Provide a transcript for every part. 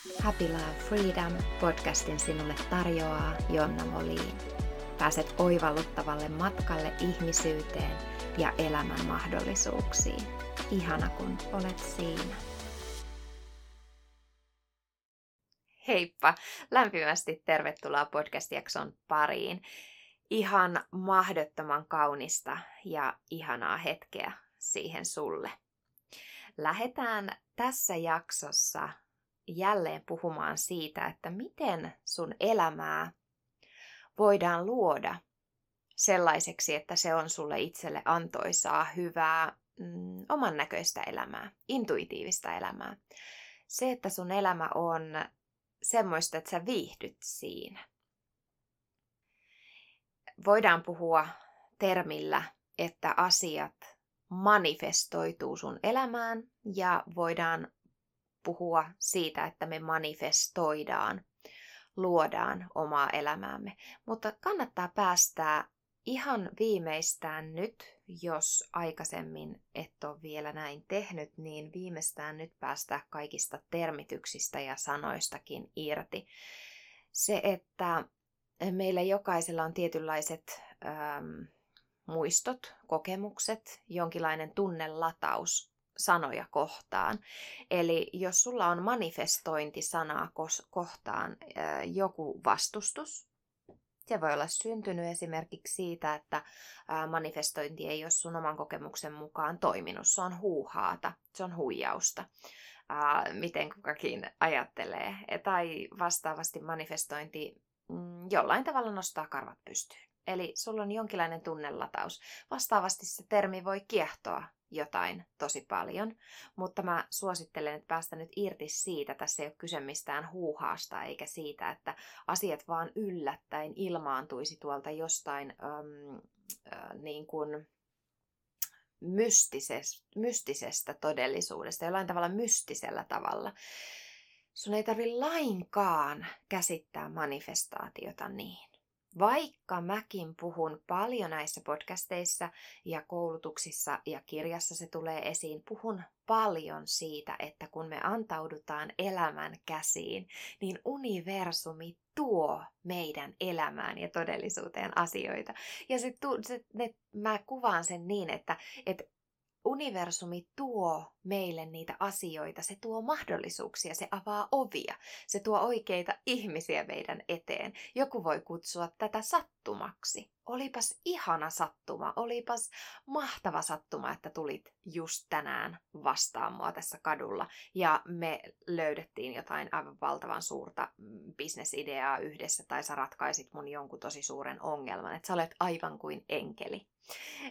Happy Love Freedom podcastin sinulle tarjoaa Jonna Moliin. Pääset oivalluttavalle matkalle ihmisyyteen ja elämän mahdollisuuksiin. Ihana kun olet siinä. Heippa! Lämpimästi tervetuloa podcast-jakson pariin. Ihan mahdottoman kaunista ja ihanaa hetkeä siihen sulle. Lähdetään tässä jaksossa jälleen puhumaan siitä, että miten sun elämää voidaan luoda sellaiseksi, että se on sulle itselle antoisaa, hyvää, mm, oman näköistä elämää, intuitiivista elämää. Se, että sun elämä on semmoista, että sä viihdyt siinä. Voidaan puhua termillä, että asiat manifestoituu sun elämään ja voidaan puhua siitä, että me manifestoidaan, luodaan omaa elämäämme. Mutta kannattaa päästää ihan viimeistään nyt, jos aikaisemmin et ole vielä näin tehnyt, niin viimeistään nyt päästää kaikista termityksistä ja sanoistakin irti. Se, että meillä jokaisella on tietynlaiset ähm, muistot, kokemukset, jonkinlainen tunnelataus sanoja kohtaan. Eli jos sulla on manifestointisanaa kohtaan joku vastustus, se voi olla syntynyt esimerkiksi siitä, että manifestointi ei ole sun oman kokemuksen mukaan toiminut. Se on huuhaata, se on huijausta, miten kukakin ajattelee. Tai vastaavasti manifestointi mm, jollain tavalla nostaa karvat pystyyn. Eli sulla on jonkinlainen tunnelataus. Vastaavasti se termi voi kiehtoa jotain tosi paljon, mutta mä suosittelen, että päästä nyt irti siitä. Tässä ei ole kyse mistään huuhaasta eikä siitä, että asiat vaan yllättäen ilmaantuisi tuolta jostain äm, äh, niin kuin mystisestä, mystisestä todellisuudesta, jollain tavalla mystisellä tavalla. Sun ei tarvi lainkaan käsittää manifestaatiota niin. Vaikka mäkin puhun paljon näissä podcasteissa ja koulutuksissa ja kirjassa se tulee esiin, puhun paljon siitä, että kun me antaudutaan elämän käsiin, niin universumi tuo meidän elämään ja todellisuuteen asioita. Ja se, se, ne, mä kuvaan sen niin, että, että universumi tuo meille niitä asioita, se tuo mahdollisuuksia, se avaa ovia, se tuo oikeita ihmisiä meidän eteen. Joku voi kutsua tätä sattumaksi. Olipas ihana sattuma, olipas mahtava sattuma, että tulit just tänään vastaan mua tässä kadulla ja me löydettiin jotain aivan valtavan suurta mm, bisnesideaa yhdessä tai sä ratkaisit mun jonkun tosi suuren ongelman, että sä olet aivan kuin enkeli.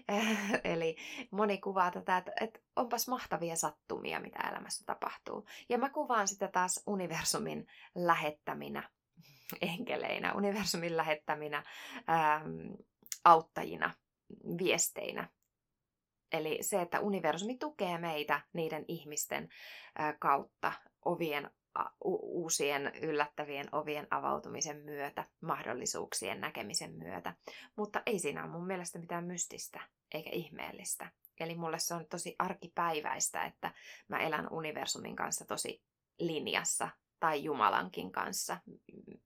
Eli moni kuvaa tätä, että, että onpas mahtavia sattumia, mitä elämässä tapahtuu. Ja mä kuvaan sitä taas universumin lähettäminä enkeleinä, universumin lähettäminä ähm, auttajina, viesteinä. Eli se, että universumi tukee meitä niiden ihmisten äh, kautta ovien uusien yllättävien ovien avautumisen myötä, mahdollisuuksien näkemisen myötä. Mutta ei siinä ole mun mielestä mitään mystistä eikä ihmeellistä. Eli mulle se on tosi arkipäiväistä, että mä elän universumin kanssa tosi linjassa tai Jumalankin kanssa.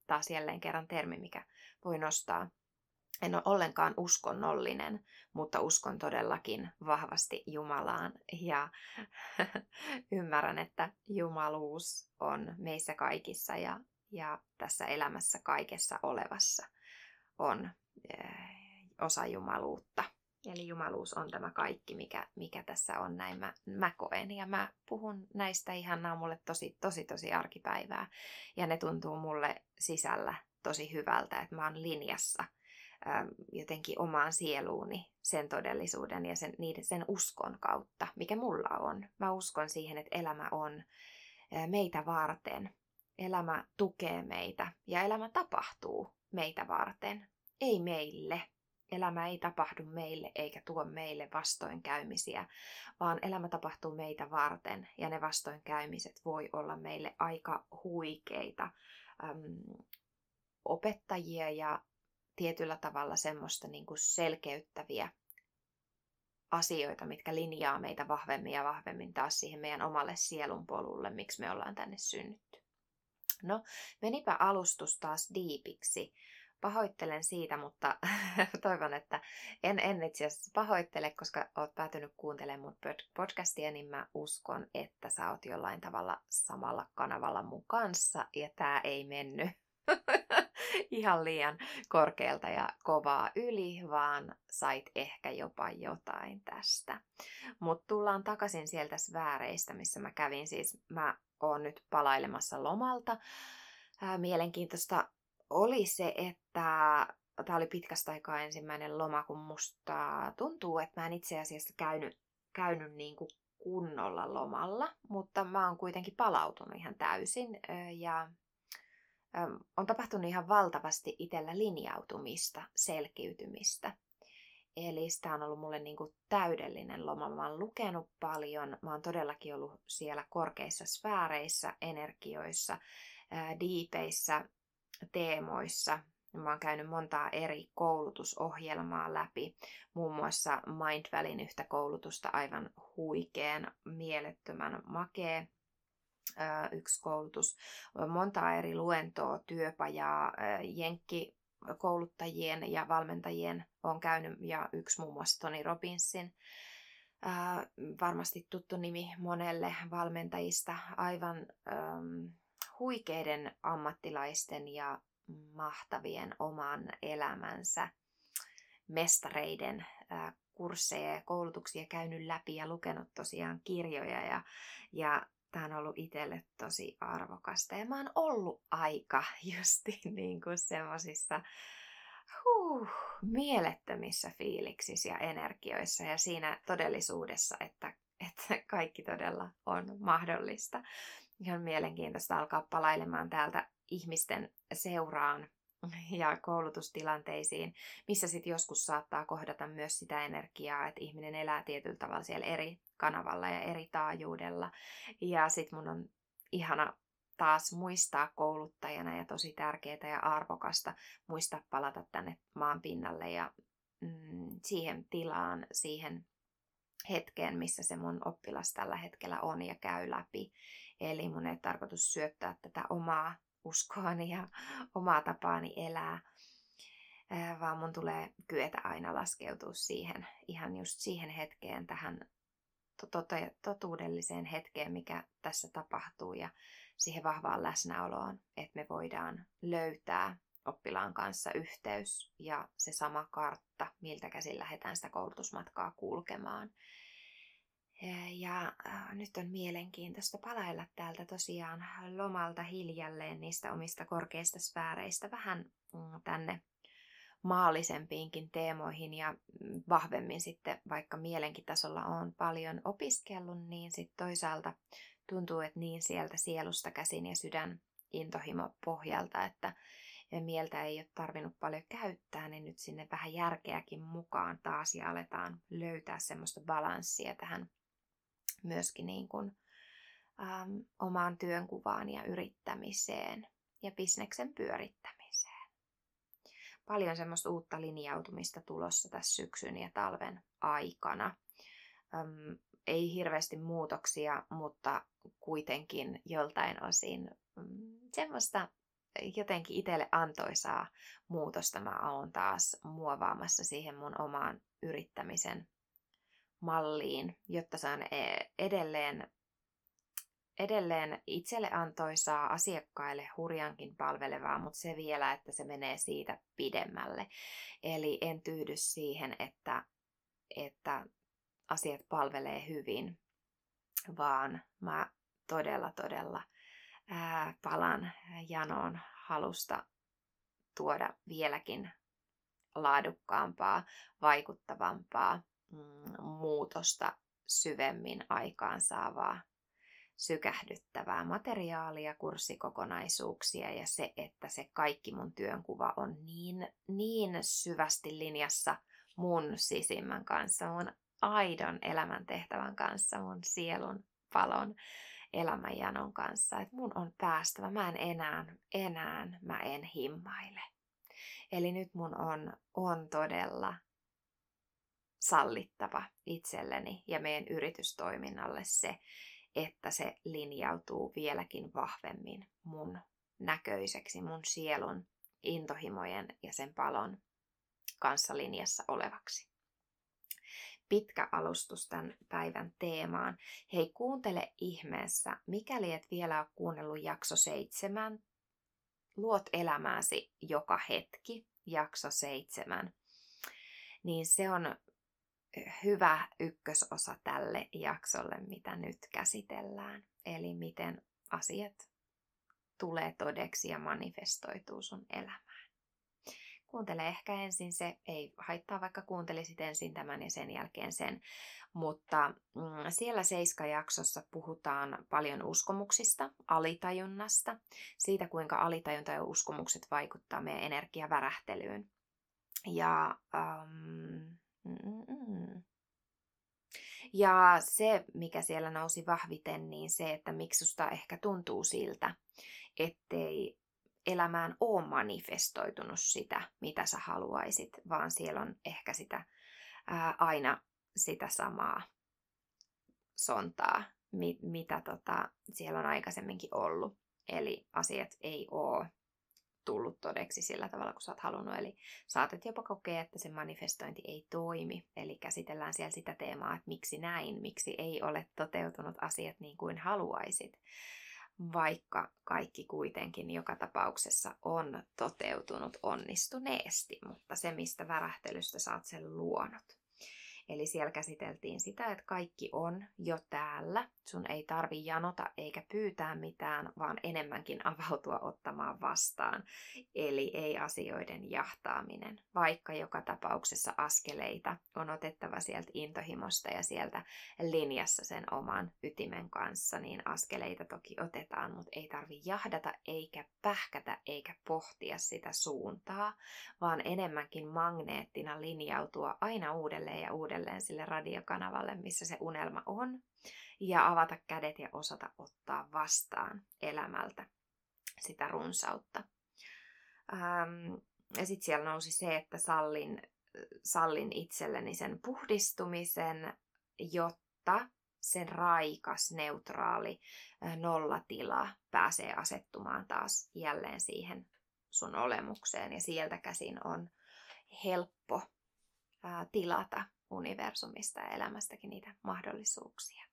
Taas jälleen kerran termi, mikä voi nostaa en ole ollenkaan uskonnollinen, mutta uskon todellakin vahvasti Jumalaan ja ymmärrän, että jumaluus on meissä kaikissa ja, ja tässä elämässä kaikessa olevassa on eh, osa jumaluutta. Eli jumaluus on tämä kaikki, mikä, mikä tässä on, näin mä, mä koen. Ja mä puhun näistä ihan, nämä on mulle tosi, tosi, tosi arkipäivää. Ja ne tuntuu mulle sisällä tosi hyvältä, että mä oon linjassa – Jotenkin omaan sieluuni sen todellisuuden ja sen, niiden, sen uskon kautta, mikä mulla on. Mä uskon siihen, että elämä on meitä varten. Elämä tukee meitä ja elämä tapahtuu meitä varten, ei meille. Elämä ei tapahdu meille eikä tuo meille vastoinkäymisiä, vaan elämä tapahtuu meitä varten ja ne vastoinkäymiset voi olla meille aika huikeita opettajia ja tietyllä tavalla semmoista niin kuin selkeyttäviä asioita, mitkä linjaa meitä vahvemmin ja vahvemmin taas siihen meidän omalle sielun polulle, miksi me ollaan tänne synnytty. No, menipä alustus taas diipiksi. Pahoittelen siitä, mutta toivon, että en, en itse asiassa pahoittele, koska oot päätynyt kuuntelemaan mun podcastia, niin mä uskon, että sä oot jollain tavalla samalla kanavalla mun kanssa, ja tää ei mennyt ihan liian korkealta ja kovaa yli, vaan sait ehkä jopa jotain tästä. Mutta tullaan takaisin sieltä sfääreistä, missä mä kävin. Siis mä oon nyt palailemassa lomalta. Mielenkiintoista oli se, että tämä oli pitkästä aikaa ensimmäinen loma, kun musta tuntuu, että mä en itse asiassa käynyt, käynyt niin kuin kunnolla lomalla, mutta mä oon kuitenkin palautunut ihan täysin ja on tapahtunut ihan valtavasti itsellä linjautumista, selkiytymistä. Eli sitä on ollut mulle niin kuin täydellinen loma. Mä oon lukenut paljon, mä oon todellakin ollut siellä korkeissa sfääreissä, energioissa, diipeissä, teemoissa. Mä oon käynyt montaa eri koulutusohjelmaa läpi, muun muassa Mindvallin yhtä koulutusta, aivan huikean, mielettömän makee yksi koulutus, monta eri luentoa, työpajaa, jenkki kouluttajien ja valmentajien on käynyt ja yksi muun muassa Tony Robbinsin. varmasti tuttu nimi monelle valmentajista, aivan ähm, huikeiden ammattilaisten ja mahtavien oman elämänsä mestareiden äh, kursseja ja koulutuksia käynyt läpi ja lukenut tosiaan kirjoja ja, ja tämä on ollut itselle tosi arvokasta. Ja mä oon ollut aika justi niin kuin semmoisissa huh, mielettömissä fiiliksissä ja energioissa ja siinä todellisuudessa, että, että kaikki todella on mahdollista. Ihan mielenkiintoista alkaa palailemaan täältä ihmisten seuraan ja koulutustilanteisiin, missä sitten joskus saattaa kohdata myös sitä energiaa, että ihminen elää tietyllä tavalla siellä eri kanavalla ja eri taajuudella. Ja sitten mun on ihana taas muistaa kouluttajana ja tosi tärkeää ja arvokasta muistaa palata tänne maan pinnalle ja mm, siihen tilaan, siihen hetkeen, missä se mun oppilas tällä hetkellä on ja käy läpi. Eli mun ei tarkoitus syöttää tätä omaa uskoani ja omaa tapaani elää, vaan mun tulee kyetä aina laskeutua siihen, ihan just siihen hetkeen, tähän totuudelliseen hetkeen, mikä tässä tapahtuu ja siihen vahvaan läsnäoloon, että me voidaan löytää oppilaan kanssa yhteys ja se sama kartta, miltä käsin lähdetään sitä koulutusmatkaa kulkemaan. Ja äh, nyt on mielenkiintoista palailla täältä tosiaan lomalta hiljalleen niistä omista korkeista sfääreistä vähän mm, tänne maallisempiinkin teemoihin ja mm, vahvemmin sitten, vaikka mielenkin tasolla on paljon opiskellut, niin sitten toisaalta tuntuu, että niin sieltä sielusta käsin ja sydän intohimo pohjalta, että mieltä ei ole tarvinnut paljon käyttää, niin nyt sinne vähän järkeäkin mukaan taas ja aletaan löytää semmoista balanssia tähän myöskin niin kuin, äm, omaan työnkuvaan ja yrittämiseen ja bisneksen pyörittämiseen. Paljon semmoista uutta linjautumista tulossa tässä syksyn ja talven aikana. Äm, ei hirveästi muutoksia, mutta kuitenkin joltain osin mm, semmoista jotenkin itselle antoisaa muutosta mä oon taas muovaamassa siihen mun omaan yrittämisen malliin, jotta saan e, edelleen, edelleen itselle antoisaa, asiakkaille hurjankin palvelevaa, mutta se vielä, että se menee siitä pidemmälle. Eli en tyydy siihen, että, että asiat palvelee hyvin, vaan mä todella, todella ää, palan janoon halusta tuoda vieläkin laadukkaampaa, vaikuttavampaa muutosta syvemmin aikaansaavaa, sykähdyttävää materiaalia, kurssikokonaisuuksia ja se, että se kaikki mun työnkuva on niin, niin syvästi linjassa mun sisimmän kanssa, mun aidon elämäntehtävän kanssa, mun sielun palon elämänjanon kanssa, että mun on päästävä, mä en enää, enää, mä en himmaile. Eli nyt mun on, on todella sallittava itselleni ja meidän yritystoiminnalle se, että se linjautuu vieläkin vahvemmin mun näköiseksi mun sielun intohimojen ja sen palon kanssa linjassa olevaksi. Pitkä alustus tämän päivän teemaan. Hei, kuuntele ihmeessä, mikäli et vielä ole kuunnellut jakso seitsemän, luot elämääsi joka hetki, jakso seitsemän, niin se on hyvä ykkösosa tälle jaksolle, mitä nyt käsitellään. Eli miten asiat tulee todeksi ja manifestoituu sun elämään. Kuuntele ehkä ensin se, ei haittaa vaikka kuuntelisit ensin tämän ja sen jälkeen sen, mutta mm, siellä Seiska-jaksossa puhutaan paljon uskomuksista, alitajunnasta, siitä kuinka alitajunta ja uskomukset vaikuttaa meidän energiavärähtelyyn. Ja, um, mm, ja se, mikä siellä nousi vahviten, niin se, että miksi susta ehkä tuntuu siltä, ettei elämään ole manifestoitunut sitä, mitä sä haluaisit, vaan siellä on ehkä sitä ää, aina sitä samaa sontaa, mi- mitä tota, siellä on aikaisemminkin ollut. Eli asiat ei ole tullut todeksi sillä tavalla, kun sä oot halunnut. Eli saatat jopa kokea, että se manifestointi ei toimi. Eli käsitellään siellä sitä teemaa, että miksi näin, miksi ei ole toteutunut asiat niin kuin haluaisit vaikka kaikki kuitenkin joka tapauksessa on toteutunut onnistuneesti, mutta se, mistä värähtelystä saat sen luonut. Eli siellä käsiteltiin sitä, että kaikki on jo täällä. Sun ei tarvi janota eikä pyytää mitään, vaan enemmänkin avautua ottamaan vastaan. Eli ei asioiden jahtaaminen. Vaikka joka tapauksessa askeleita on otettava sieltä intohimosta ja sieltä linjassa sen oman ytimen kanssa, niin askeleita toki otetaan, mutta ei tarvi jahdata eikä pähkätä eikä pohtia sitä suuntaa, vaan enemmänkin magneettina linjautua aina uudelleen ja uudelleen uudelleen sille radiokanavalle, missä se unelma on, ja avata kädet ja osata ottaa vastaan elämältä sitä runsautta. Ähm, ja sitten siellä nousi se, että sallin, sallin itselleni sen puhdistumisen, jotta sen raikas, neutraali nollatila pääsee asettumaan taas jälleen siihen sun olemukseen. Ja sieltä käsin on helppo tilata universumista ja elämästäkin niitä mahdollisuuksia.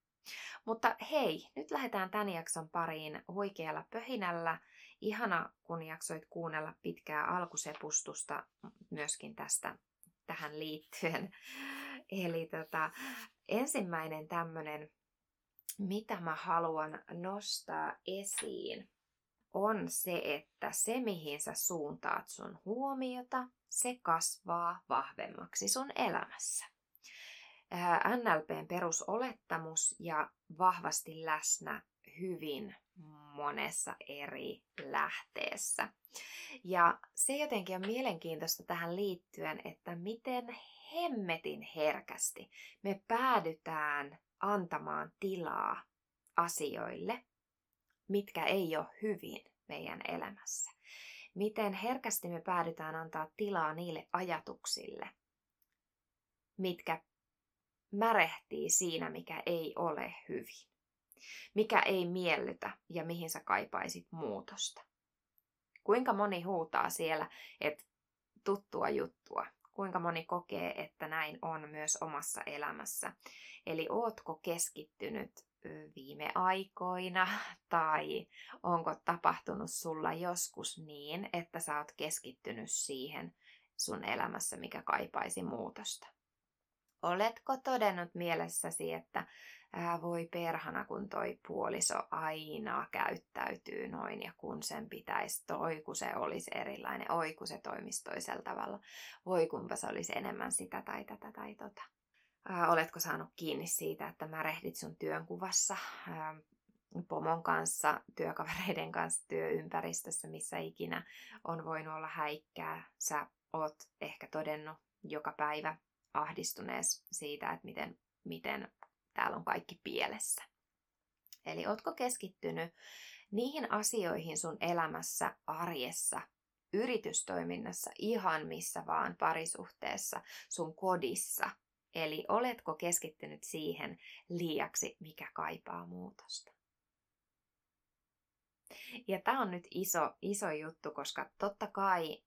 Mutta hei, nyt lähdetään tämän jakson pariin huikealla pöhinällä. Ihana, kun jaksoit kuunnella pitkää alkusepustusta myöskin tästä tähän liittyen. Eli tota, ensimmäinen tämmöinen, mitä mä haluan nostaa esiin, on se, että se mihin sä suuntaat sun huomiota, se kasvaa vahvemmaksi sun elämässä. NLPn perusolettamus ja vahvasti läsnä hyvin monessa eri lähteessä. Ja se jotenkin on mielenkiintoista tähän liittyen, että miten hemmetin herkästi me päädytään antamaan tilaa asioille, mitkä ei ole hyvin meidän elämässä. Miten herkästi me päädytään antaa tilaa niille ajatuksille, mitkä märehtii siinä, mikä ei ole hyvin. Mikä ei miellytä ja mihin sä kaipaisit muutosta. Kuinka moni huutaa siellä, että tuttua juttua. Kuinka moni kokee, että näin on myös omassa elämässä. Eli ootko keskittynyt viime aikoina tai onko tapahtunut sulla joskus niin, että sä oot keskittynyt siihen sun elämässä, mikä kaipaisi muutosta. Oletko todennut mielessäsi, että ää, voi perhana, kun toi puoliso aina käyttäytyy noin ja kun sen pitäisi toi, kun se olisi erilainen, oi kun se toimisi toisella tavalla, voi kumpa se olisi enemmän sitä tai tätä tai tota. Ää, oletko saanut kiinni siitä, että mä rehdit sun työnkuvassa, ää, pomon kanssa, työkavereiden kanssa, työympäristössä, missä ikinä on voinut olla häikkää. Sä oot ehkä todennut joka päivä ahdistunees siitä, että miten, miten täällä on kaikki pielessä. Eli ootko keskittynyt niihin asioihin sun elämässä, arjessa, yritystoiminnassa, ihan missä vaan parisuhteessa, sun kodissa. Eli oletko keskittynyt siihen liiaksi, mikä kaipaa muutosta. Ja tämä on nyt iso, iso juttu, koska totta kai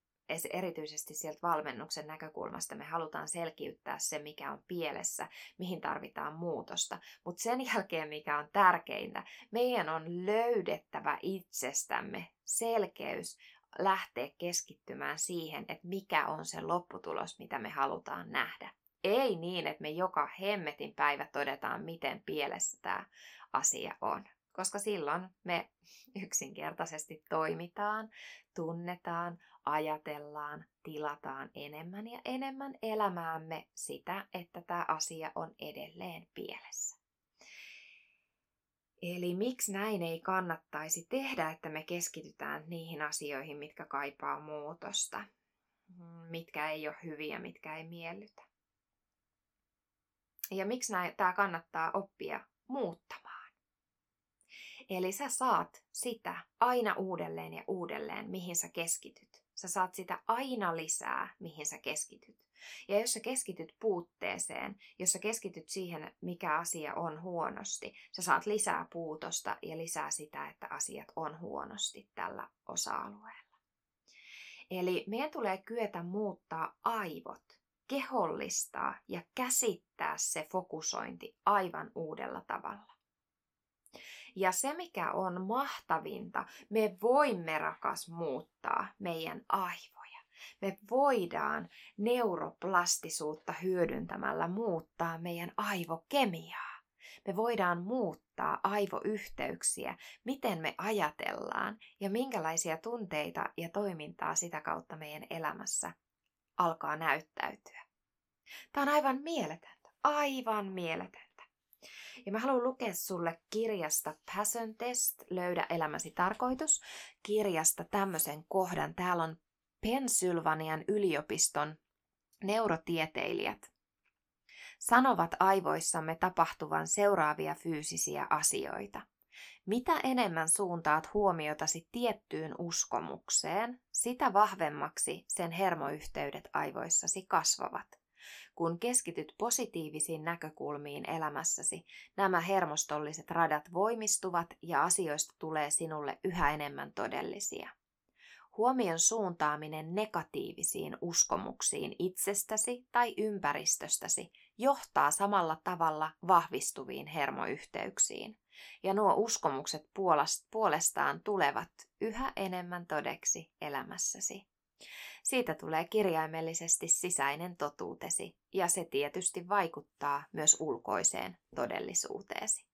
erityisesti sieltä valmennuksen näkökulmasta me halutaan selkiyttää se, mikä on pielessä, mihin tarvitaan muutosta. Mutta sen jälkeen, mikä on tärkeintä, meidän on löydettävä itsestämme selkeys lähteä keskittymään siihen, että mikä on se lopputulos, mitä me halutaan nähdä. Ei niin, että me joka hemmetin päivä todetaan, miten pielessä tämä asia on. Koska silloin me yksinkertaisesti toimitaan, tunnetaan, ajatellaan, tilataan enemmän ja enemmän elämäämme sitä, että tämä asia on edelleen pielessä. Eli miksi näin ei kannattaisi tehdä, että me keskitytään niihin asioihin, mitkä kaipaa muutosta, mitkä ei ole hyviä, mitkä ei miellytä. Ja miksi tämä kannattaa oppia muuttamaan. Eli sä saat sitä aina uudelleen ja uudelleen, mihin sä keskityt. Sä saat sitä aina lisää, mihin sä keskityt. Ja jos sä keskityt puutteeseen, jos sä keskityt siihen, mikä asia on huonosti, sä saat lisää puutosta ja lisää sitä, että asiat on huonosti tällä osa-alueella. Eli meidän tulee kyetä muuttaa aivot, kehollistaa ja käsittää se fokusointi aivan uudella tavalla. Ja se, mikä on mahtavinta, me voimme rakas muuttaa meidän aivoja. Me voidaan neuroplastisuutta hyödyntämällä muuttaa meidän aivokemiaa. Me voidaan muuttaa aivoyhteyksiä, miten me ajatellaan ja minkälaisia tunteita ja toimintaa sitä kautta meidän elämässä alkaa näyttäytyä. Tämä on aivan mieletöntä, aivan mieletöntä. Ja mä haluan lukea sulle kirjasta Passion Test, löydä elämäsi tarkoitus, kirjasta tämmöisen kohdan. Täällä on Pennsylvanian yliopiston neurotieteilijät sanovat aivoissamme tapahtuvan seuraavia fyysisiä asioita. Mitä enemmän suuntaat huomiotasi tiettyyn uskomukseen, sitä vahvemmaksi sen hermoyhteydet aivoissasi kasvavat. Kun keskityt positiivisiin näkökulmiin elämässäsi, nämä hermostolliset radat voimistuvat ja asioista tulee sinulle yhä enemmän todellisia. Huomion suuntaaminen negatiivisiin uskomuksiin itsestäsi tai ympäristöstäsi johtaa samalla tavalla vahvistuviin hermoyhteyksiin, ja nuo uskomukset puolestaan tulevat yhä enemmän todeksi elämässäsi. Siitä tulee kirjaimellisesti sisäinen totuutesi, ja se tietysti vaikuttaa myös ulkoiseen todellisuuteesi.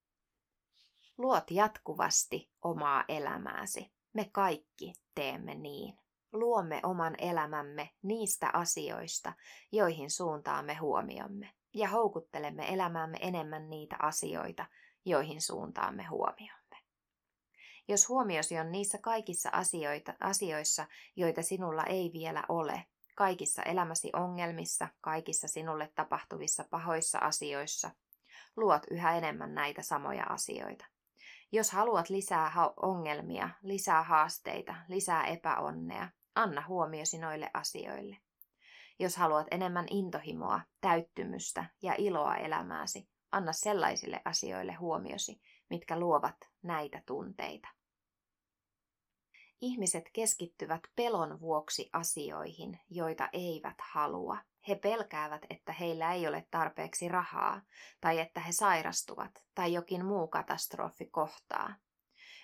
Luot jatkuvasti omaa elämääsi. Me kaikki teemme niin. Luomme oman elämämme niistä asioista, joihin suuntaamme huomiomme, ja houkuttelemme elämäämme enemmän niitä asioita, joihin suuntaamme huomiomme. Jos huomiosi on niissä kaikissa asioita, asioissa, joita sinulla ei vielä ole, kaikissa elämäsi ongelmissa, kaikissa sinulle tapahtuvissa pahoissa asioissa, luot yhä enemmän näitä samoja asioita. Jos haluat lisää ongelmia, lisää haasteita, lisää epäonnea, anna huomiosi noille asioille. Jos haluat enemmän intohimoa, täyttymystä ja iloa elämääsi, anna sellaisille asioille huomiosi, mitkä luovat näitä tunteita. Ihmiset keskittyvät pelon vuoksi asioihin, joita eivät halua. He pelkäävät, että heillä ei ole tarpeeksi rahaa, tai että he sairastuvat, tai jokin muu katastrofi kohtaa.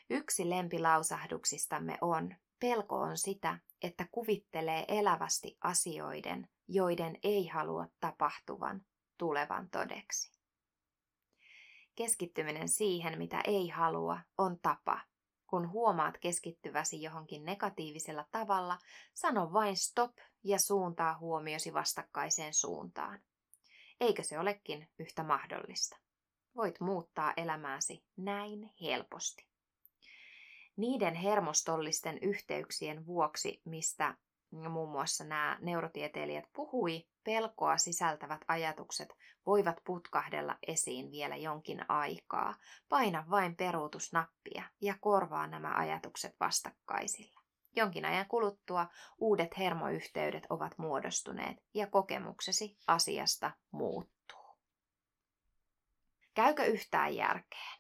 Yksi lempilausahduksistamme on, pelko on sitä, että kuvittelee elävästi asioiden, joiden ei halua tapahtuvan, tulevan todeksi. Keskittyminen siihen, mitä ei halua, on tapa, kun huomaat keskittyväsi johonkin negatiivisella tavalla, sano vain stop ja suuntaa huomiosi vastakkaiseen suuntaan. Eikö se olekin yhtä mahdollista? Voit muuttaa elämääsi näin helposti. Niiden hermostollisten yhteyksien vuoksi, mistä muun muassa nämä neurotieteilijät puhui, pelkoa sisältävät ajatukset voivat putkahdella esiin vielä jonkin aikaa. Paina vain peruutusnappia ja korvaa nämä ajatukset vastakkaisilla. Jonkin ajan kuluttua uudet hermoyhteydet ovat muodostuneet ja kokemuksesi asiasta muuttuu. Käykö yhtään järkeen?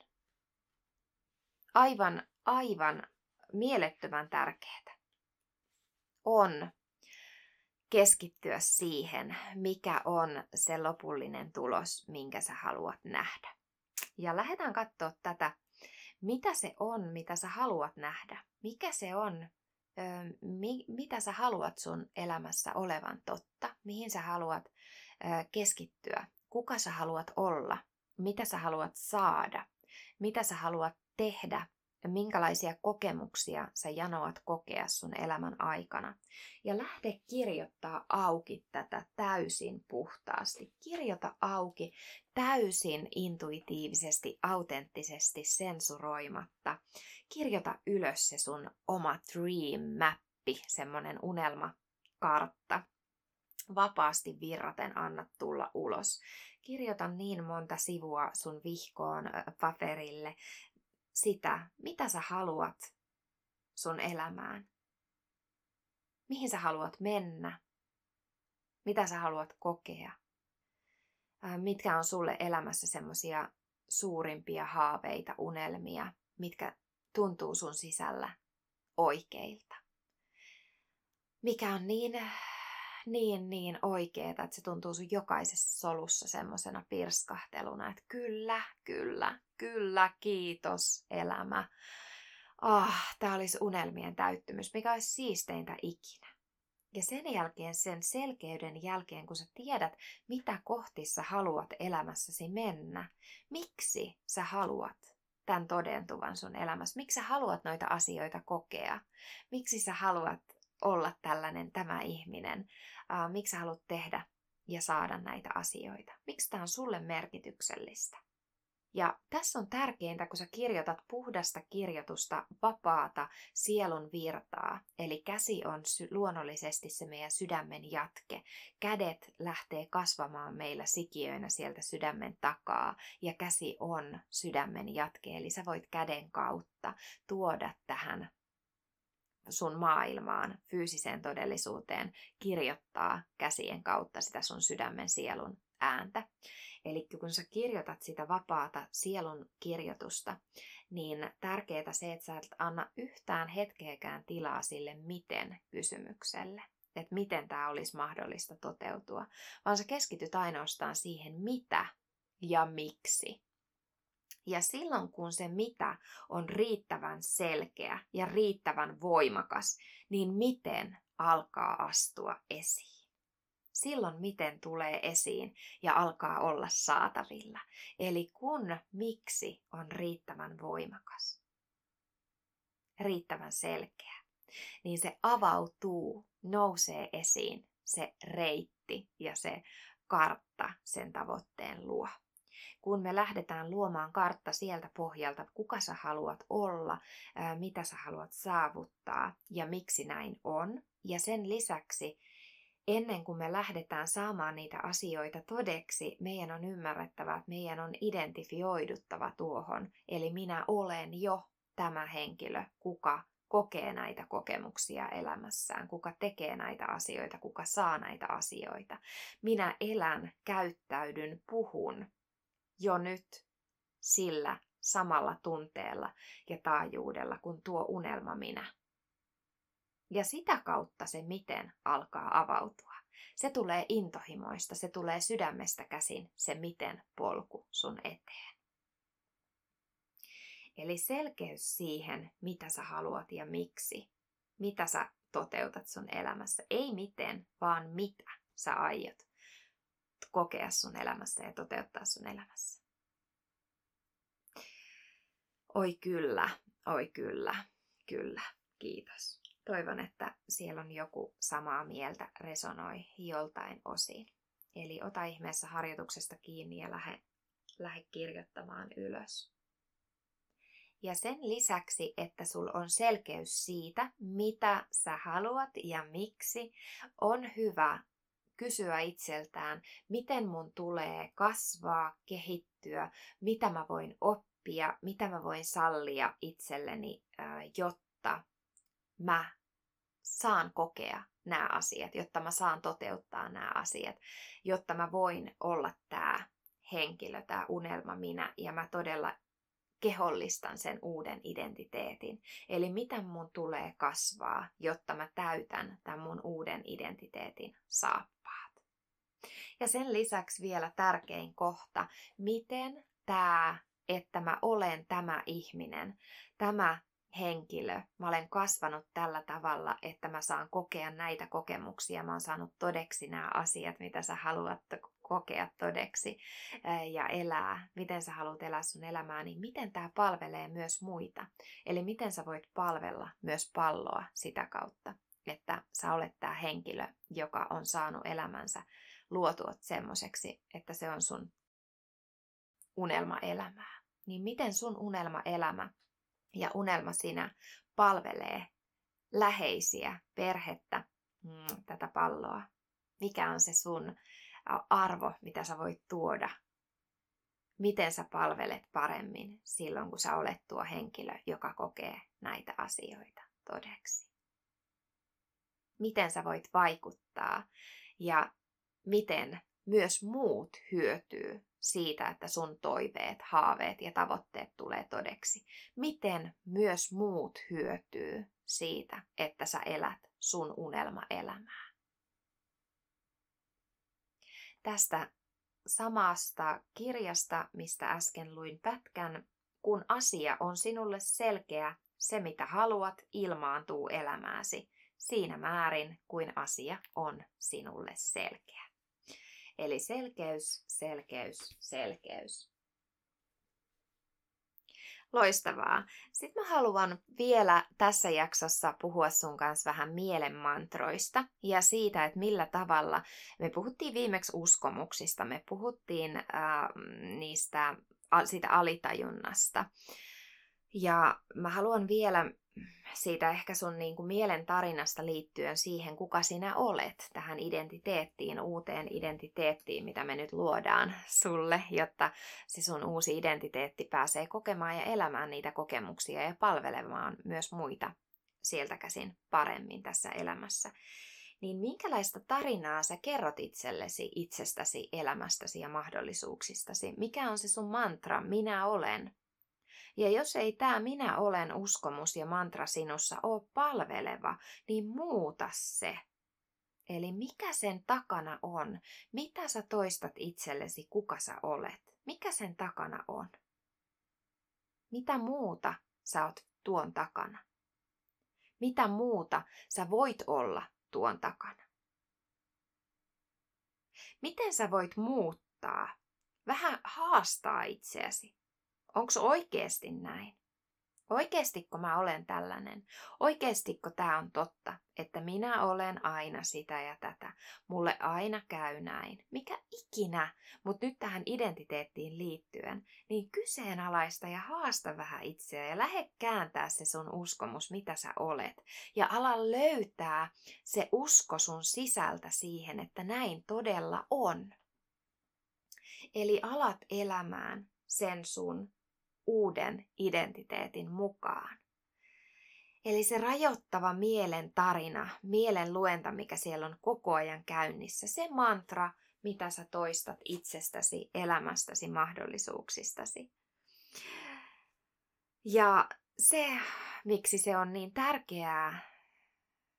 Aivan, aivan mielettömän tärkeää on keskittyä siihen, mikä on se lopullinen tulos, minkä sä haluat nähdä. Ja lähdetään katsoa tätä, mitä se on, mitä sä haluat nähdä. Mikä se on, mi, mitä sä haluat sun elämässä olevan totta, mihin sä haluat keskittyä, kuka sä haluat olla, mitä sä haluat saada, mitä sä haluat tehdä ja minkälaisia kokemuksia sä janoat kokea sun elämän aikana. Ja lähde kirjoittaa auki tätä täysin puhtaasti. Kirjoita auki täysin intuitiivisesti, autenttisesti, sensuroimatta. Kirjoita ylös se sun oma dream mappi, semmonen unelmakartta. Vapaasti virraten annat tulla ulos. Kirjoita niin monta sivua sun vihkoon paperille sitä, mitä sä haluat sun elämään. Mihin sä haluat mennä? Mitä sä haluat kokea? Mitkä on sulle elämässä semmosia suurimpia haaveita, unelmia, mitkä tuntuu sun sisällä oikeilta? Mikä on niin niin niin oikeeta, että se tuntuu sun jokaisessa solussa semmoisena pirskahteluna, että kyllä, kyllä, kyllä, kiitos elämä. Ah, tää olisi unelmien täyttymys, mikä olisi siisteintä ikinä. Ja sen jälkeen, sen selkeyden jälkeen, kun sä tiedät, mitä kohti sä haluat elämässäsi mennä, miksi sä haluat tämän todentuvan sun elämässä, miksi sä haluat noita asioita kokea, miksi sä haluat olla tällainen tämä ihminen, uh, miksi sä haluat tehdä ja saada näitä asioita. Miksi tämä on sulle merkityksellistä. Ja tässä on tärkeintä, kun sä kirjoitat puhdasta kirjoitusta, vapaata sielun virtaa. Eli käsi on sy- luonnollisesti se meidän sydämen jatke. Kädet lähtee kasvamaan meillä sikiöinä sieltä sydämen takaa. Ja käsi on sydämen jatke. Eli sä voit käden kautta tuoda tähän sun maailmaan, fyysiseen todellisuuteen, kirjoittaa käsien kautta sitä sun sydämen sielun ääntä. Eli kun sä kirjoitat sitä vapaata sielun kirjoitusta, niin tärkeää se, että sä et anna yhtään hetkeäkään tilaa sille miten kysymykselle. Että miten tämä olisi mahdollista toteutua, vaan sä keskityt ainoastaan siihen mitä ja miksi. Ja silloin kun se mitä on riittävän selkeä ja riittävän voimakas, niin miten alkaa astua esiin. Silloin miten tulee esiin ja alkaa olla saatavilla. Eli kun miksi on riittävän voimakas, riittävän selkeä, niin se avautuu, nousee esiin se reitti ja se kartta sen tavoitteen luo kun me lähdetään luomaan kartta sieltä pohjalta, kuka sä haluat olla, mitä sä haluat saavuttaa ja miksi näin on. Ja sen lisäksi ennen kuin me lähdetään saamaan niitä asioita todeksi, meidän on ymmärrettävä, että meidän on identifioiduttava tuohon. Eli minä olen jo tämä henkilö, kuka kokee näitä kokemuksia elämässään, kuka tekee näitä asioita, kuka saa näitä asioita. Minä elän, käyttäydyn, puhun jo nyt sillä samalla tunteella ja taajuudella kuin tuo unelma minä. Ja sitä kautta se miten alkaa avautua. Se tulee intohimoista, se tulee sydämestä käsin, se miten polku sun eteen. Eli selkeys siihen, mitä sä haluat ja miksi. Mitä sä toteutat sun elämässä. Ei miten, vaan mitä sä aiot kokea sun elämässä ja toteuttaa sun elämässä. Oi kyllä, oi kyllä, kyllä, kiitos. Toivon, että siellä on joku samaa mieltä resonoi joltain osin. Eli ota ihmeessä harjoituksesta kiinni ja lähde, lähde kirjoittamaan ylös. Ja sen lisäksi, että sul on selkeys siitä, mitä sä haluat ja miksi, on hyvä kysyä itseltään, miten mun tulee kasvaa, kehittyä, mitä mä voin oppia, mitä mä voin sallia itselleni, jotta mä saan kokea nämä asiat, jotta mä saan toteuttaa nämä asiat, jotta mä voin olla tämä henkilö, tämä unelma minä, ja mä todella kehollistan sen uuden identiteetin. Eli miten mun tulee kasvaa, jotta mä täytän tämän mun uuden identiteetin saappaat. Ja sen lisäksi vielä tärkein kohta, miten tämä, että mä olen tämä ihminen, tämä henkilö. Mä olen kasvanut tällä tavalla, että mä saan kokea näitä kokemuksia. Mä oon saanut todeksi nämä asiat, mitä sä haluat kokea todeksi ja elää, miten sä haluat elää sun elämää, niin miten tämä palvelee myös muita. Eli miten sä voit palvella myös palloa sitä kautta, että sä olet tämä henkilö, joka on saanut elämänsä luotua semmoiseksi, että se on sun unelmaelämää. Niin miten sun unelmaelämä ja unelma sinä palvelee läheisiä, perhettä, mm, tätä palloa. Mikä on se sun arvo, mitä sä voit tuoda? Miten sä palvelet paremmin silloin, kun sä olet tuo henkilö, joka kokee näitä asioita todeksi? Miten sä voit vaikuttaa ja miten myös muut hyötyy siitä, että sun toiveet, haaveet ja tavoitteet tulee todeksi. Miten myös muut hyötyy siitä, että sä elät sun unelmaelämää. Tästä samasta kirjasta, mistä äsken luin pätkän, kun asia on sinulle selkeä, se mitä haluat ilmaantuu elämääsi siinä määrin kuin asia on sinulle selkeä. Eli selkeys, selkeys, selkeys. Loistavaa. Sitten mä haluan vielä tässä jaksossa puhua sun kanssa vähän mielenmantroista ja siitä, että millä tavalla me puhuttiin viimeksi uskomuksista, me puhuttiin äh, niistä, siitä alitajunnasta. Ja mä haluan vielä siitä ehkä sun niin kuin mielen tarinasta liittyen siihen, kuka sinä olet, tähän identiteettiin, uuteen identiteettiin, mitä me nyt luodaan sulle, jotta se sun uusi identiteetti pääsee kokemaan ja elämään niitä kokemuksia ja palvelemaan myös muita sieltä käsin paremmin tässä elämässä. Niin minkälaista tarinaa sä kerrot itsellesi, itsestäsi, elämästäsi ja mahdollisuuksistasi? Mikä on se sun mantra, minä olen? Ja jos ei tämä minä olen uskomus ja mantra sinussa ole palveleva, niin muuta se. Eli mikä sen takana on? Mitä sä toistat itsellesi, kuka sä olet? Mikä sen takana on? Mitä muuta sä oot tuon takana? Mitä muuta sä voit olla tuon takana? Miten sä voit muuttaa, vähän haastaa itseäsi? Onko oikeasti näin? Oikeastiko mä olen tällainen? Oikeastiko tämä on totta, että minä olen aina sitä ja tätä? Mulle aina käy näin. Mikä ikinä, mutta nyt tähän identiteettiin liittyen, niin kyseenalaista ja haasta vähän itseä ja lähde kääntää se sun uskomus, mitä sä olet. Ja ala löytää se usko sun sisältä siihen, että näin todella on. Eli alat elämään sen sun uuden identiteetin mukaan. Eli se rajoittava mielen tarina, mielen luenta, mikä siellä on koko ajan käynnissä, se mantra, mitä sä toistat itsestäsi, elämästäsi, mahdollisuuksistasi. Ja se, miksi se on niin tärkeää,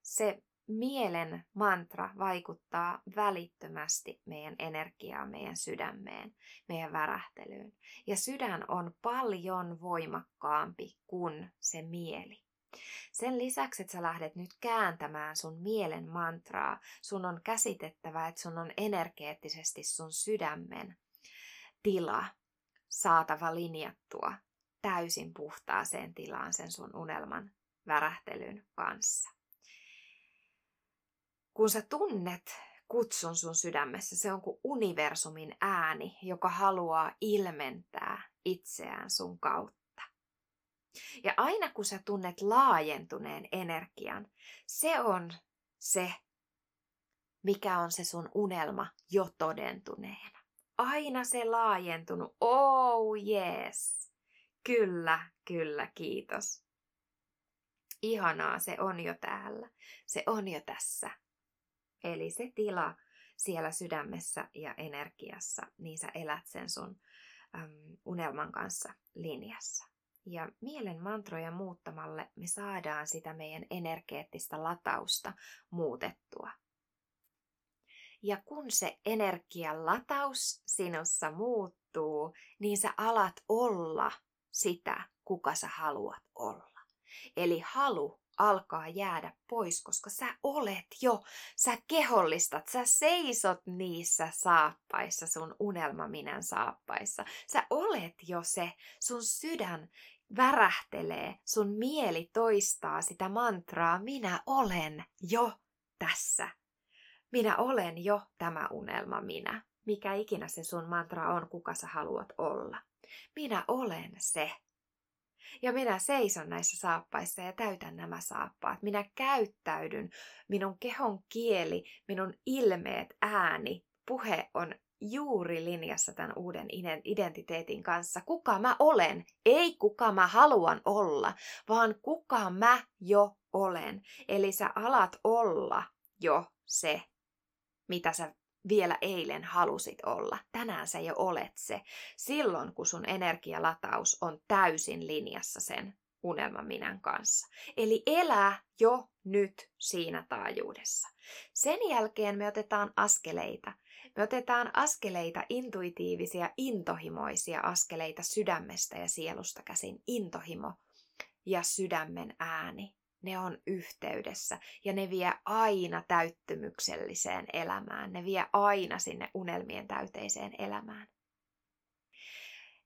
se mielen mantra vaikuttaa välittömästi meidän energiaan, meidän sydämeen, meidän värähtelyyn. Ja sydän on paljon voimakkaampi kuin se mieli. Sen lisäksi, että sä lähdet nyt kääntämään sun mielen mantraa, sun on käsitettävä, että sun on energeettisesti sun sydämen tila saatava linjattua täysin puhtaaseen tilaan sen sun unelman värähtelyn kanssa kun sä tunnet kutsun sun sydämessä, se on kuin universumin ääni, joka haluaa ilmentää itseään sun kautta. Ja aina kun sä tunnet laajentuneen energian, se on se, mikä on se sun unelma jo todentuneena. Aina se laajentunut. Oh yes. Kyllä, kyllä, kiitos. Ihanaa, se on jo täällä. Se on jo tässä. Eli se tila siellä sydämessä ja energiassa, niin sä elät sen sun äm, unelman kanssa linjassa. Ja mielen mantroja muuttamalle me saadaan sitä meidän energeettistä latausta muutettua. Ja kun se energian lataus sinussa muuttuu, niin sä alat olla sitä, kuka sä haluat olla. Eli halu alkaa jäädä pois, koska sä olet jo, sä kehollistat, sä seisot niissä saappaissa, sun unelmaminän saappaissa. Sä olet jo se, sun sydän värähtelee, sun mieli toistaa sitä mantraa, minä olen jo tässä. Minä olen jo tämä unelma minä. Mikä ikinä se sun mantra on, kuka sä haluat olla. Minä olen se. Ja minä seison näissä saappaissa ja täytän nämä saappaat. Minä käyttäydyn, minun kehon kieli, minun ilmeet, ääni, puhe on juuri linjassa tämän uuden identiteetin kanssa. Kuka mä olen, ei kuka mä haluan olla, vaan kuka mä jo olen. Eli sä alat olla jo se, mitä sä vielä eilen halusit olla. Tänään sä jo olet se. Silloin, kun sun energialataus on täysin linjassa sen unelman minän kanssa. Eli elää jo nyt siinä taajuudessa. Sen jälkeen me otetaan askeleita. Me otetaan askeleita, intuitiivisia, intohimoisia askeleita sydämestä ja sielusta käsin. Intohimo ja sydämen ääni ne on yhteydessä ja ne vie aina täyttymykselliseen elämään. Ne vie aina sinne unelmien täyteiseen elämään.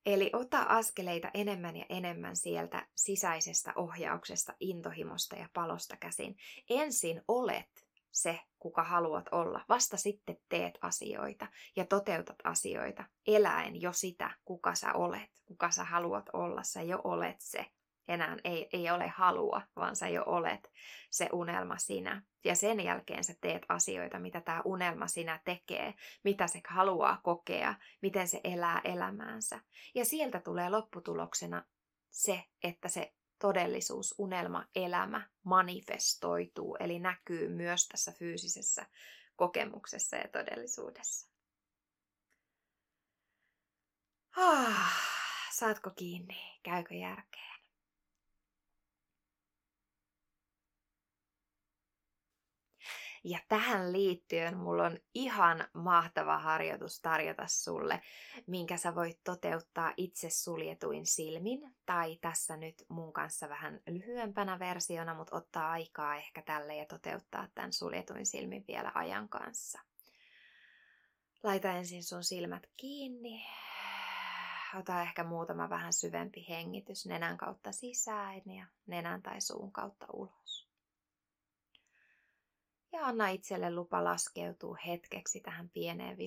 Eli ota askeleita enemmän ja enemmän sieltä sisäisestä ohjauksesta, intohimosta ja palosta käsin. Ensin olet se, kuka haluat olla. Vasta sitten teet asioita ja toteutat asioita, eläen jo sitä, kuka sä olet, kuka sä haluat olla. Sä jo olet se enää ei, ei ole halua, vaan sä jo olet se unelma sinä. Ja sen jälkeen sä teet asioita, mitä tämä unelma sinä tekee, mitä se haluaa kokea, miten se elää elämäänsä. Ja sieltä tulee lopputuloksena se, että se todellisuus, unelma, elämä manifestoituu, eli näkyy myös tässä fyysisessä kokemuksessa ja todellisuudessa. Ah, saatko kiinni? Käykö järkeä? Ja tähän liittyen mulla on ihan mahtava harjoitus tarjota sulle, minkä sä voit toteuttaa itse suljetuin silmin, tai tässä nyt mun kanssa vähän lyhyempänä versiona, mutta ottaa aikaa ehkä tälle ja toteuttaa tämän suljetuin silmin vielä ajan kanssa. Laita ensin sun silmät kiinni. Ota ehkä muutama vähän syvempi hengitys nenän kautta sisään ja nenän tai suun kautta ulos ja anna itselle lupa laskeutua hetkeksi tähän pieneen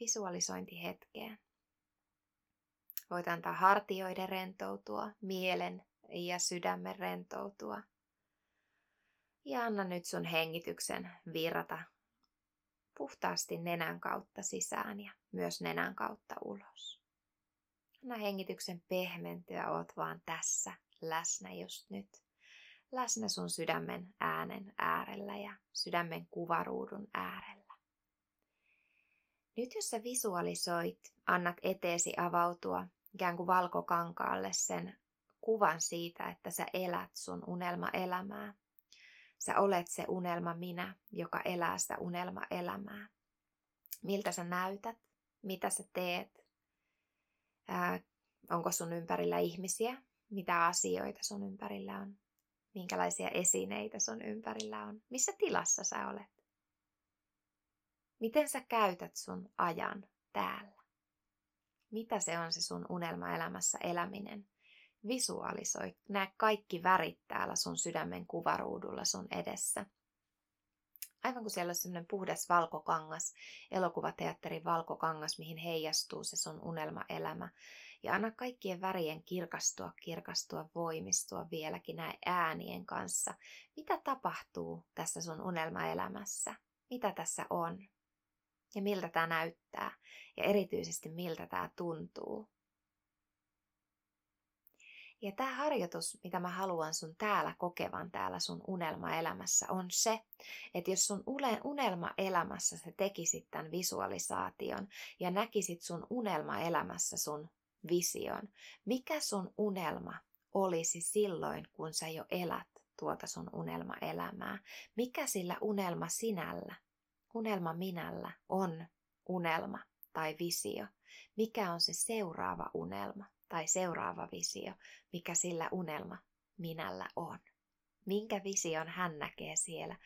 visualisointihetkeen. Voit antaa hartioiden rentoutua, mielen ja sydämen rentoutua. Ja anna nyt sun hengityksen virrata puhtaasti nenän kautta sisään ja myös nenän kautta ulos. Anna hengityksen pehmentyä, oot vaan tässä läsnä just nyt läsnä sun sydämen äänen äärellä ja sydämen kuvaruudun äärellä. Nyt jos sä visualisoit, annat eteesi avautua ikään kuin valkokankaalle sen kuvan siitä, että sä elät sun unelma-elämää. Sä olet se unelma minä, joka elää sitä unelma-elämää. Miltä sä näytät? Mitä sä teet? Ää, onko sun ympärillä ihmisiä? Mitä asioita sun ympärillä on? Minkälaisia esineitä sun ympärillä on, missä tilassa sä olet. Miten sä käytät sun ajan täällä? Mitä se on se sun unelmaelämässä eläminen? Visualisoi, näe kaikki värit täällä sun sydämen kuvaruudulla sun edessä. Aivan kuin siellä olisi semmoinen puhdas valkokangas, elokuvateatterin valkokangas, mihin heijastuu se sun unelmaelämä ja anna kaikkien värien kirkastua, kirkastua, voimistua vieläkin näin äänien kanssa. Mitä tapahtuu tässä sun unelmaelämässä? Mitä tässä on? Ja miltä tämä näyttää? Ja erityisesti miltä tämä tuntuu? Ja tämä harjoitus, mitä mä haluan sun täällä kokevan täällä sun unelmaelämässä, on se, että jos sun unelmaelämässä sä tekisit tämän visualisaation ja näkisit sun unelmaelämässä sun vision, mikä sun unelma olisi silloin, kun sä jo elät tuota sun unelmaelämää? Mikä sillä unelma sinällä, unelma minällä on unelma tai visio? Mikä on se seuraava unelma? tai seuraava visio, mikä sillä unelma minällä on. Minkä vision hän näkee siellä,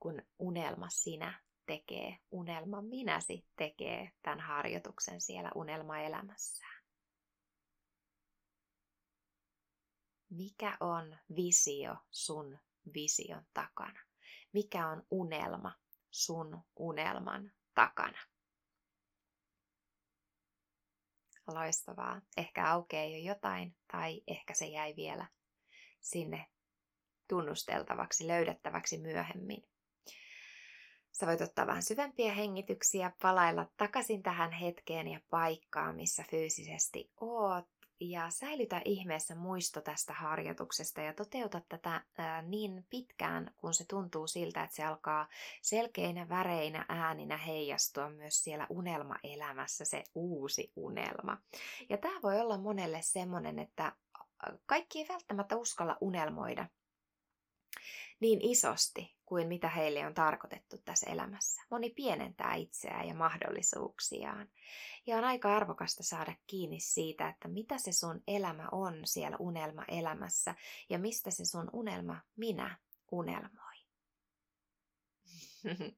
kun unelma sinä tekee, unelma minäsi tekee tämän harjoituksen siellä unelmaelämässään. Mikä on visio sun vision takana? Mikä on unelma sun unelman takana? Loistavaa. Ehkä aukeaa jo jotain tai ehkä se jäi vielä sinne tunnusteltavaksi, löydettäväksi myöhemmin. Sä voit ottaa vähän syvempiä hengityksiä, palailla takaisin tähän hetkeen ja paikkaan, missä fyysisesti oot ja säilytä ihmeessä muisto tästä harjoituksesta ja toteuta tätä niin pitkään, kun se tuntuu siltä, että se alkaa selkeinä väreinä ääninä heijastua myös siellä unelmaelämässä, se uusi unelma. Ja tämä voi olla monelle semmoinen, että kaikki ei välttämättä uskalla unelmoida niin isosti kuin mitä heille on tarkoitettu tässä elämässä. Moni pienentää itseään ja mahdollisuuksiaan. Ja on aika arvokasta saada kiinni siitä, että mitä se sun elämä on siellä unelma-elämässä ja mistä se sun unelma minä unelmoi.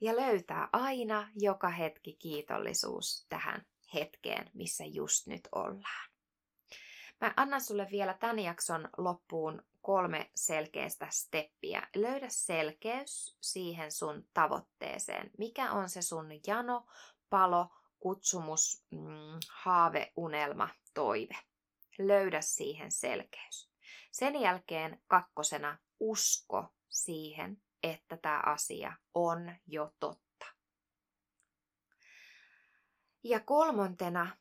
ja löytää aina joka hetki kiitollisuus tähän hetkeen, missä just nyt ollaan. Mä annan sulle vielä tämän jakson loppuun kolme selkeästä steppiä. Löydä selkeys siihen sun tavoitteeseen. Mikä on se sun jano, palo, kutsumus, mm, haave, unelma, toive. Löydä siihen selkeys. Sen jälkeen kakkosena usko siihen, että tämä asia on jo totta. Ja kolmantena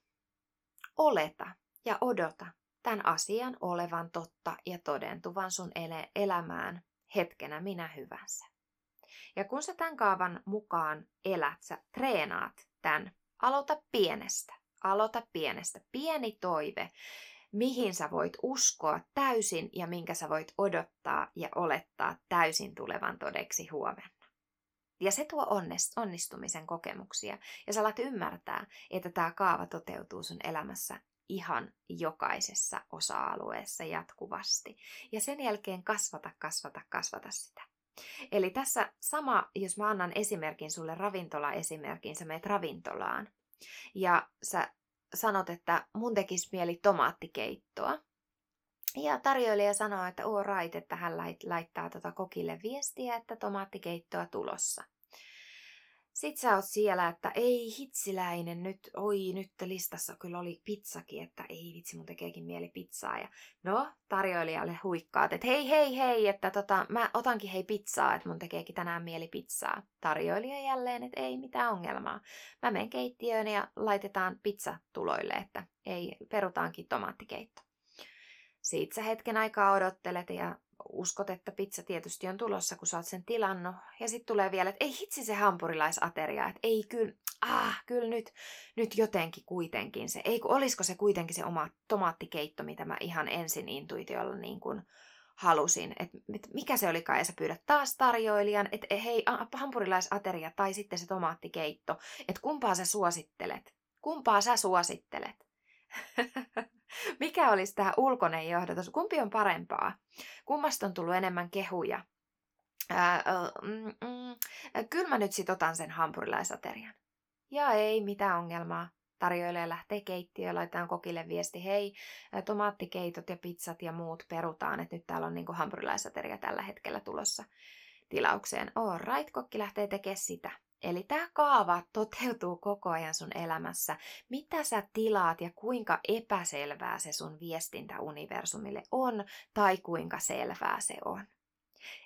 oleta ja odota tämän asian olevan totta ja todentuvan sun ele- elämään hetkenä minä hyvänsä. Ja kun sä tämän kaavan mukaan elät, sä treenaat tämän, aloita pienestä. Aloita pienestä. Pieni toive, mihin sä voit uskoa täysin ja minkä sä voit odottaa ja olettaa täysin tulevan todeksi huomenna. Ja se tuo onnistumisen kokemuksia. Ja sä alat ymmärtää, että tämä kaava toteutuu sun elämässä ihan jokaisessa osa-alueessa jatkuvasti. Ja sen jälkeen kasvata, kasvata, kasvata sitä. Eli tässä sama, jos mä annan esimerkin sulle ravintola-esimerkin, sä meet ravintolaan ja sä sanot, että mun tekisi mieli tomaattikeittoa. Ja tarjoilija sanoo, että all right, että hän laittaa tota kokille viestiä, että tomaattikeittoa tulossa. Sitten sä oot siellä, että ei hitsiläinen nyt, oi nyt listassa kyllä oli pizzakin, että ei vitsi mun tekeekin mieli pizzaa. Ja no, tarjoilijalle huikkaat, että hei hei hei, että tota, mä otankin hei pizzaa, että mun tekeekin tänään mieli pizzaa. Tarjoilija jälleen, että ei mitään ongelmaa. Mä menen keittiöön ja laitetaan pizza tuloille, että ei, perutaankin tomaattikeitto. Siitä sä hetken aikaa odottelet ja uskot, että pizza tietysti on tulossa, kun sä oot sen tilannut. Ja sitten tulee vielä, että ei hitsi se hampurilaisateria, että ei kyllä, ah, kyllä nyt, nyt jotenkin kuitenkin se, ei olisiko se kuitenkin se oma tomaattikeitto, mitä mä ihan ensin intuitiolla niin kuin halusin, että mikä se olikaan, ja sä pyydät taas tarjoilijan, että hei, hampurilaisateria tai sitten se tomaattikeitto, että kumpaa sä suosittelet, kumpaa sä suosittelet. Mikä olisi tämä ulkoinen johdatus? Kumpi on parempaa? Kummasta on tullut enemmän kehuja? Ää, mm, mm, kyllä mä nyt sit otan sen hampurilaisaterian. Ja ei mitään ongelmaa. Tarjoilija lähtee keittiöön, laitetaan kokille viesti, hei, tomaattikeitot ja pizzat ja muut perutaan, että nyt täällä on niinku hampurilaisateria tällä hetkellä tulossa tilaukseen. All right, kokki lähtee tekemään sitä. Eli tämä kaava toteutuu koko ajan sun elämässä. Mitä sä tilaat ja kuinka epäselvää se sun viestintä universumille on tai kuinka selvää se on.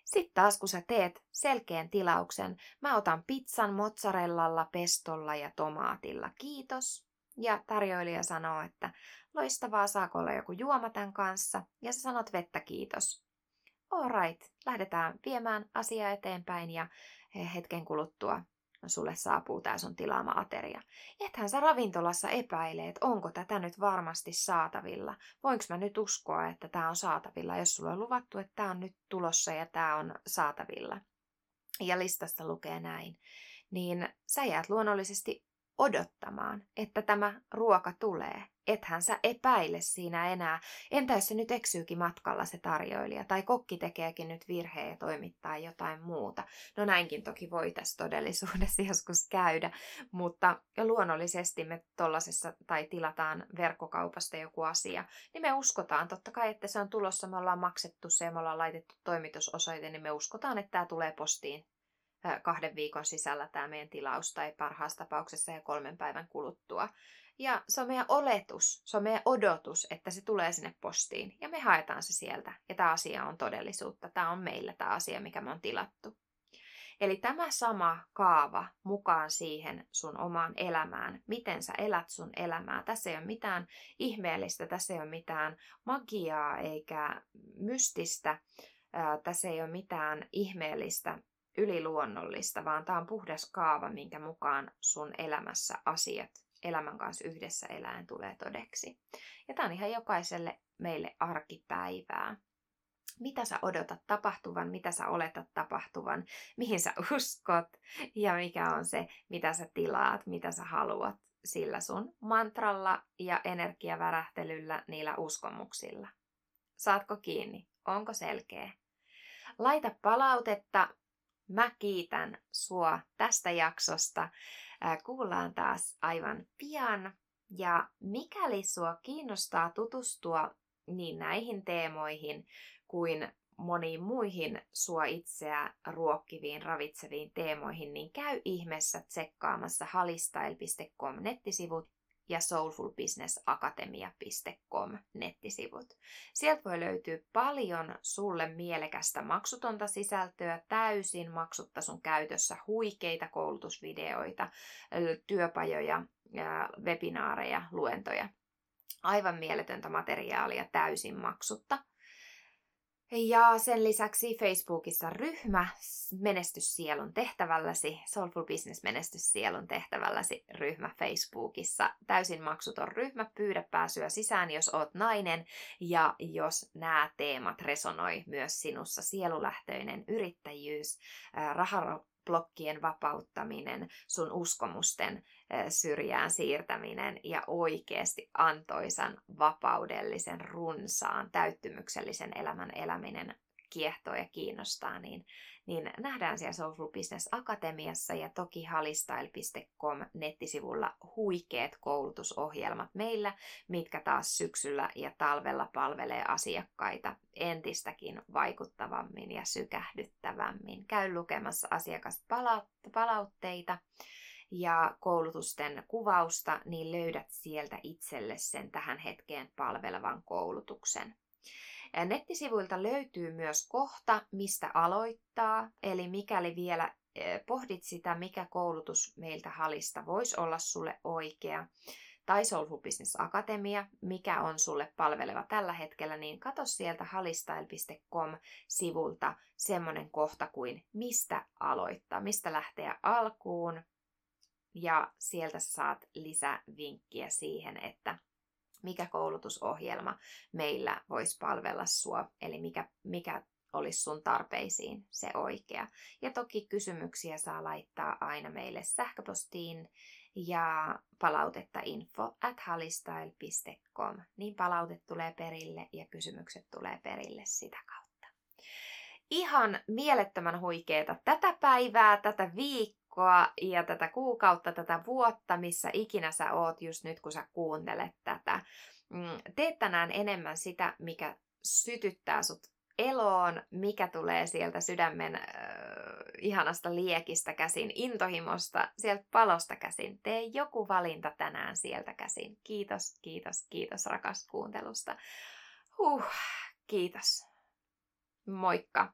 Sitten taas kun sä teet selkeän tilauksen, mä otan pizzan mozzarellalla, pestolla ja tomaatilla, kiitos. Ja tarjoilija sanoo, että loistavaa, saako olla joku juoma tämän kanssa, ja sä sanot vettä kiitos. Alright, lähdetään viemään asiaa eteenpäin ja hetken kuluttua sulle saapuu tämä sun tilaama ateria. Ethän sä ravintolassa epäile, että onko tätä nyt varmasti saatavilla. Voinko mä nyt uskoa, että tämä on saatavilla, jos sulla on luvattu, että tämä on nyt tulossa ja tämä on saatavilla. Ja listassa lukee näin. Niin sä jäät luonnollisesti odottamaan, että tämä ruoka tulee. Ethän sä epäile siinä enää. Entä jos se nyt eksyykin matkalla se tarjoilija, tai kokki tekeekin nyt virheen ja toimittaa jotain muuta. No näinkin toki voi tässä todellisuudessa joskus käydä, mutta luonnollisesti me tollasessa tai tilataan verkkokaupasta joku asia, niin me uskotaan totta kai, että se on tulossa, me ollaan maksettu se ja me ollaan laitettu toimitusosoite, niin me uskotaan, että tämä tulee postiin kahden viikon sisällä tämä meidän tilaus tai parhaassa tapauksessa ja kolmen päivän kuluttua. Ja se on meidän oletus, se on meidän odotus, että se tulee sinne postiin ja me haetaan se sieltä. Ja tämä asia on todellisuutta, tämä on meillä tämä asia, mikä me on tilattu. Eli tämä sama kaava mukaan siihen sun omaan elämään, miten sä elät sun elämää. Tässä ei ole mitään ihmeellistä, tässä ei ole mitään magiaa eikä mystistä, tässä ei ole mitään ihmeellistä yliluonnollista, vaan tämä on puhdas kaava, minkä mukaan sun elämässä asiat elämän kanssa yhdessä eläen tulee todeksi. Ja tämä on ihan jokaiselle meille arkipäivää. Mitä sä odotat tapahtuvan, mitä sä oletat tapahtuvan, mihin sä uskot ja mikä on se, mitä sä tilaat, mitä sä haluat sillä sun mantralla ja energiavärähtelyllä, niillä uskomuksilla. Saatko kiinni? Onko selkeä? Laita palautetta Mä kiitän sua tästä jaksosta. Kuullaan taas aivan pian. Ja mikäli sua kiinnostaa tutustua niin näihin teemoihin kuin moniin muihin sua itseä ruokkiviin, ravitseviin teemoihin, niin käy ihmeessä tsekkaamassa halistyle.com nettisivut ja soulfulbusinessakatemia.com nettisivut. Sieltä voi löytyä paljon sulle mielekästä maksutonta sisältöä, täysin maksutta sun käytössä, huikeita koulutusvideoita, työpajoja, webinaareja, luentoja. Aivan mieletöntä materiaalia täysin maksutta. Ja sen lisäksi Facebookissa ryhmä Menestyssielun tehtävälläsi, Soulful Business Menestyssielun tehtävälläsi ryhmä Facebookissa. Täysin maksuton ryhmä, pyydä pääsyä sisään, jos oot nainen ja jos nämä teemat resonoi myös sinussa. Sielulähtöinen yrittäjyys, raha blokkien vapauttaminen, sun uskomusten syrjään siirtäminen ja oikeasti antoisan, vapaudellisen, runsaan, täyttymyksellisen elämän eläminen kiehtoo ja kiinnostaa, niin, niin nähdään siellä Soulful Business Akatemiassa ja toki halistyle.com nettisivulla huikeat koulutusohjelmat meillä, mitkä taas syksyllä ja talvella palvelee asiakkaita entistäkin vaikuttavammin ja sykähdyttävämmin. Käy lukemassa asiakaspalautteita ja koulutusten kuvausta, niin löydät sieltä itselle sen tähän hetkeen palvelevan koulutuksen. Nettisivuilta löytyy myös kohta, mistä aloittaa, eli mikäli vielä pohdit sitä, mikä koulutus meiltä halista voisi olla sulle oikea, tai Soulful Business Akatemia, mikä on sulle palveleva tällä hetkellä, niin katso sieltä halistail.com-sivulta semmoinen kohta kuin mistä aloittaa, mistä lähteä alkuun, ja sieltä saat lisävinkkiä siihen, että mikä koulutusohjelma meillä voisi palvella sua, eli mikä, mikä olisi sun tarpeisiin se oikea. Ja toki kysymyksiä saa laittaa aina meille sähköpostiin ja palautetta info at. Niin palautet tulee perille ja kysymykset tulee perille sitä kautta. Ihan mielettömän huikeeta tätä päivää, tätä viikkoa viikkoa ja tätä kuukautta, tätä vuotta, missä ikinä sä oot just nyt, kun sä kuuntelet tätä. Mm, Tee tänään enemmän sitä, mikä sytyttää sut eloon, mikä tulee sieltä sydämen äh, ihanasta liekistä käsin, intohimosta, sieltä palosta käsin. Tee joku valinta tänään sieltä käsin. Kiitos, kiitos, kiitos rakas kuuntelusta. Huh, kiitos. Moikka!